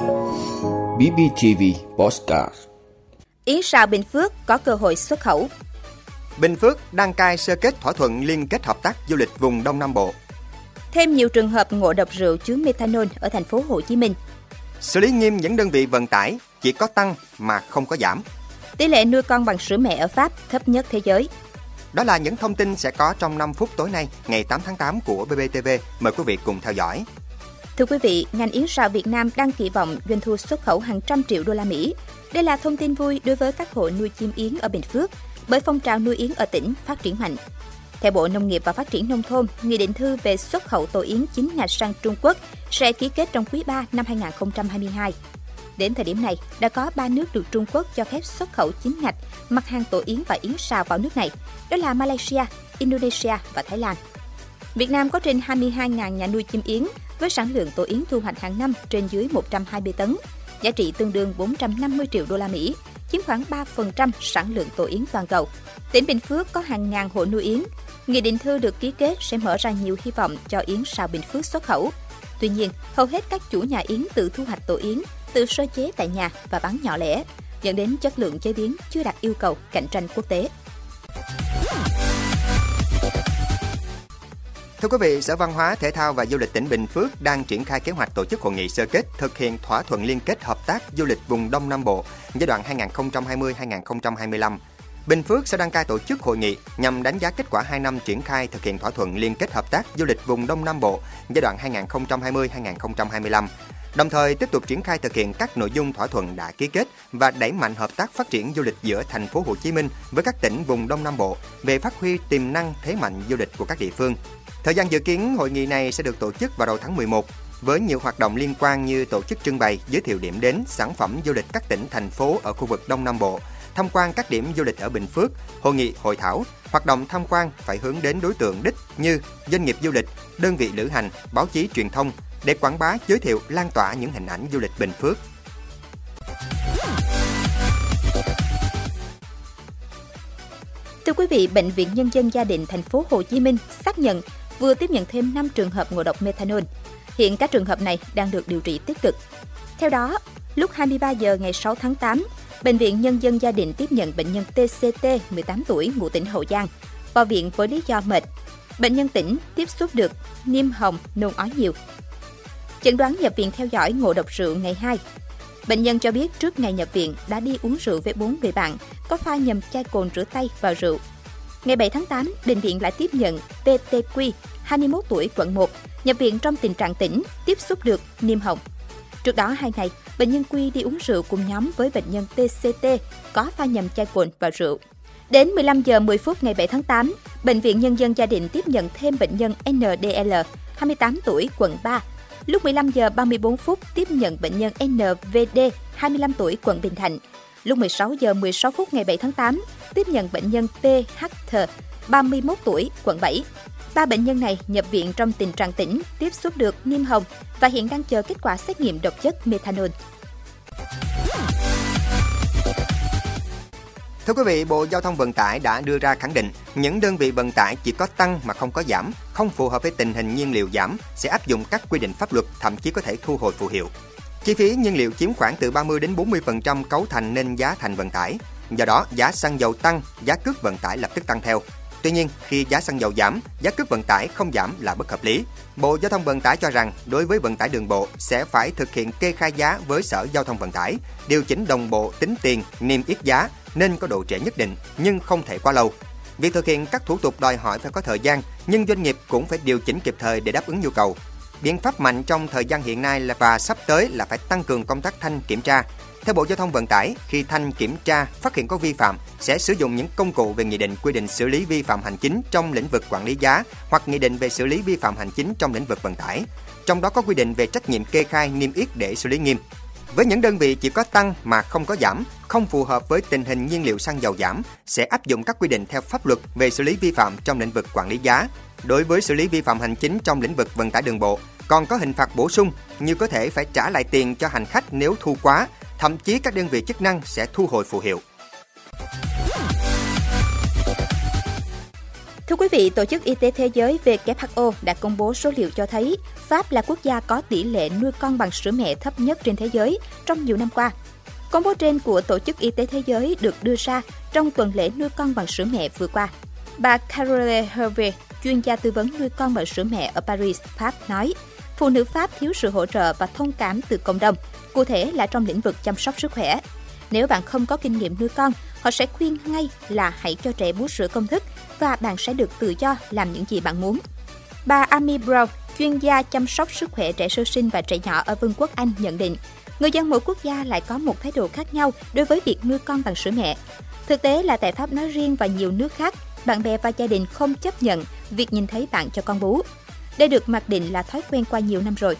BBTV Postcard Yến sao Bình Phước có cơ hội xuất khẩu. Bình Phước đăng cai sơ kết thỏa thuận liên kết hợp tác du lịch vùng Đông Nam Bộ. Thêm nhiều trường hợp ngộ độc rượu chứa methanol ở thành phố Hồ Chí Minh. Xử lý nghiêm những đơn vị vận tải chỉ có tăng mà không có giảm. Tỷ lệ nuôi con bằng sữa mẹ ở Pháp thấp nhất thế giới. Đó là những thông tin sẽ có trong 5 phút tối nay, ngày 8 tháng 8 của BBTV. Mời quý vị cùng theo dõi. Thưa quý vị, ngành yến sào Việt Nam đang kỳ vọng doanh thu xuất khẩu hàng trăm triệu đô la Mỹ. Đây là thông tin vui đối với các hộ nuôi chim yến ở Bình Phước, bởi phong trào nuôi yến ở tỉnh phát triển mạnh. Theo Bộ Nông nghiệp và Phát triển Nông thôn, Nghị định thư về xuất khẩu tổ yến chính ngạch sang Trung Quốc sẽ ký kết trong quý 3 năm 2022. Đến thời điểm này, đã có 3 nước được Trung Quốc cho phép xuất khẩu chính ngạch mặt hàng tổ yến và yến sào vào nước này, đó là Malaysia, Indonesia và Thái Lan. Việt Nam có trên 22.000 nhà nuôi chim yến với sản lượng tổ yến thu hoạch hàng năm trên dưới 120 tấn, giá trị tương đương 450 triệu đô la Mỹ, chiếm khoảng 3% sản lượng tổ yến toàn cầu. Tỉnh Bình Phước có hàng ngàn hộ nuôi yến. Nghị định thư được ký kết sẽ mở ra nhiều hy vọng cho yến sào Bình Phước xuất khẩu. Tuy nhiên, hầu hết các chủ nhà yến tự thu hoạch tổ yến, tự sơ chế tại nhà và bán nhỏ lẻ, dẫn đến chất lượng chế biến chưa đạt yêu cầu cạnh tranh quốc tế. Thưa quý vị, Sở Văn hóa, Thể thao và Du lịch tỉnh Bình Phước đang triển khai kế hoạch tổ chức hội nghị sơ kết thực hiện thỏa thuận liên kết hợp tác du lịch vùng Đông Nam Bộ giai đoạn 2020-2025. Bình Phước sẽ đăng cai tổ chức hội nghị nhằm đánh giá kết quả 2 năm triển khai thực hiện thỏa thuận liên kết hợp tác du lịch vùng Đông Nam Bộ giai đoạn 2020-2025 đồng thời tiếp tục triển khai thực hiện các nội dung thỏa thuận đã ký kết và đẩy mạnh hợp tác phát triển du lịch giữa thành phố Hồ Chí Minh với các tỉnh vùng Đông Nam Bộ về phát huy tiềm năng thế mạnh du lịch của các địa phương. Thời gian dự kiến hội nghị này sẽ được tổ chức vào đầu tháng 11 với nhiều hoạt động liên quan như tổ chức trưng bày, giới thiệu điểm đến, sản phẩm du lịch các tỉnh, thành phố ở khu vực Đông Nam Bộ, tham quan các điểm du lịch ở Bình Phước, hội nghị, hội thảo, hoạt động tham quan phải hướng đến đối tượng đích như doanh nghiệp du lịch, đơn vị lữ hành, báo chí truyền thông để quảng bá, giới thiệu, lan tỏa những hình ảnh du lịch Bình Phước. Thưa quý vị, Bệnh viện Nhân dân Gia đình thành phố Hồ Chí Minh xác nhận vừa tiếp nhận thêm 5 trường hợp ngộ độc methanol. Hiện các trường hợp này đang được điều trị tích cực. Theo đó, lúc 23 giờ ngày 6 tháng 8, Bệnh viện Nhân dân Gia đình tiếp nhận bệnh nhân TCT 18 tuổi ngụ tỉnh Hậu Giang vào viện với lý do mệt. Bệnh nhân tỉnh tiếp xúc được niêm hồng, nôn ói nhiều. Chẩn đoán nhập viện theo dõi ngộ độc rượu ngày 2. Bệnh nhân cho biết trước ngày nhập viện đã đi uống rượu với bốn người bạn, có pha nhầm chai cồn rửa tay vào rượu. Ngày 7 tháng 8, bệnh viện lại tiếp nhận PTQ, 21 tuổi, quận 1, nhập viện trong tình trạng tỉnh, tiếp xúc được niêm hồng. Trước đó 2 ngày, bệnh nhân Quy đi uống rượu cùng nhóm với bệnh nhân TCT có pha nhầm chai cồn và rượu. Đến 15 giờ 10 phút ngày 7 tháng 8, Bệnh viện Nhân dân Gia đình tiếp nhận thêm bệnh nhân NDL, 28 tuổi, quận 3. Lúc 15 giờ 34 phút tiếp nhận bệnh nhân NVD, 25 tuổi, quận Bình Thạnh. Lúc 16 giờ 16 phút ngày 7 tháng 8, tiếp nhận bệnh nhân PHT, 31 tuổi, quận 7. Ba bệnh nhân này nhập viện trong tình trạng tỉnh, tiếp xúc được niêm hồng và hiện đang chờ kết quả xét nghiệm độc chất methanol. Thưa quý vị, Bộ Giao thông Vận tải đã đưa ra khẳng định những đơn vị vận tải chỉ có tăng mà không có giảm, không phù hợp với tình hình nhiên liệu giảm sẽ áp dụng các quy định pháp luật, thậm chí có thể thu hồi phù hiệu. Chi phí nhiên liệu chiếm khoảng từ 30 đến 40% cấu thành nên giá thành vận tải. Do đó, giá xăng dầu tăng, giá cước vận tải lập tức tăng theo. Tuy nhiên, khi giá xăng dầu giảm, giá cước vận tải không giảm là bất hợp lý. Bộ Giao thông Vận tải cho rằng đối với vận tải đường bộ sẽ phải thực hiện kê khai giá với Sở Giao thông Vận tải, điều chỉnh đồng bộ tính tiền, niêm yết giá nên có độ trễ nhất định nhưng không thể quá lâu. Việc thực hiện các thủ tục đòi hỏi phải có thời gian, nhưng doanh nghiệp cũng phải điều chỉnh kịp thời để đáp ứng nhu cầu. Biện pháp mạnh trong thời gian hiện nay là và sắp tới là phải tăng cường công tác thanh kiểm tra. Theo Bộ Giao thông Vận tải, khi thanh kiểm tra phát hiện có vi phạm sẽ sử dụng những công cụ về nghị định quy định xử lý vi phạm hành chính trong lĩnh vực quản lý giá hoặc nghị định về xử lý vi phạm hành chính trong lĩnh vực vận tải. Trong đó có quy định về trách nhiệm kê khai niêm yết để xử lý nghiêm. Với những đơn vị chỉ có tăng mà không có giảm, không phù hợp với tình hình nhiên liệu xăng dầu giảm, sẽ áp dụng các quy định theo pháp luật về xử lý vi phạm trong lĩnh vực quản lý giá. Đối với xử lý vi phạm hành chính trong lĩnh vực vận tải đường bộ, còn có hình phạt bổ sung như có thể phải trả lại tiền cho hành khách nếu thu quá, thậm chí các đơn vị chức năng sẽ thu hồi phù hiệu. Thưa quý vị, Tổ chức Y tế Thế giới WHO đã công bố số liệu cho thấy Pháp là quốc gia có tỷ lệ nuôi con bằng sữa mẹ thấp nhất trên thế giới trong nhiều năm qua. Công bố trên của Tổ chức Y tế Thế giới được đưa ra trong tuần lễ nuôi con bằng sữa mẹ vừa qua. Bà Carole Hervé, chuyên gia tư vấn nuôi con bằng sữa mẹ ở Paris, Pháp nói, phụ nữ Pháp thiếu sự hỗ trợ và thông cảm từ cộng đồng, cụ thể là trong lĩnh vực chăm sóc sức khỏe. Nếu bạn không có kinh nghiệm nuôi con, họ sẽ khuyên ngay là hãy cho trẻ bú sữa công thức và bạn sẽ được tự do làm những gì bạn muốn. Bà Amy Brown, chuyên gia chăm sóc sức khỏe trẻ sơ sinh và trẻ nhỏ ở Vương quốc Anh nhận định, người dân mỗi quốc gia lại có một thái độ khác nhau đối với việc nuôi con bằng sữa mẹ. Thực tế là tại Pháp nói riêng và nhiều nước khác, bạn bè và gia đình không chấp nhận việc nhìn thấy bạn cho con bú. Đây được mặc định là thói quen qua nhiều năm rồi.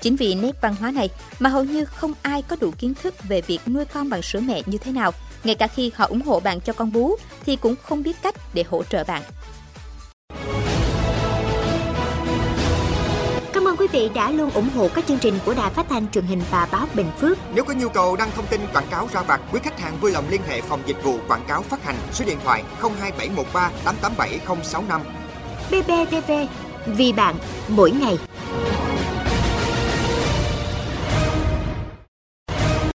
Chính vì nét văn hóa này mà hầu như không ai có đủ kiến thức về việc nuôi con bằng sữa mẹ như thế nào. Ngay cả khi họ ủng hộ bạn cho con bú thì cũng không biết cách để hỗ trợ bạn. Cảm ơn quý vị đã luôn ủng hộ các chương trình của Đài Phát thanh truyền hình và báo Bình Phước. Nếu có nhu cầu đăng thông tin quảng cáo ra vặt, quý khách hàng vui lòng liên hệ phòng dịch vụ quảng cáo phát hành số điện thoại 02713 887065. BBTV, vì bạn mỗi ngày.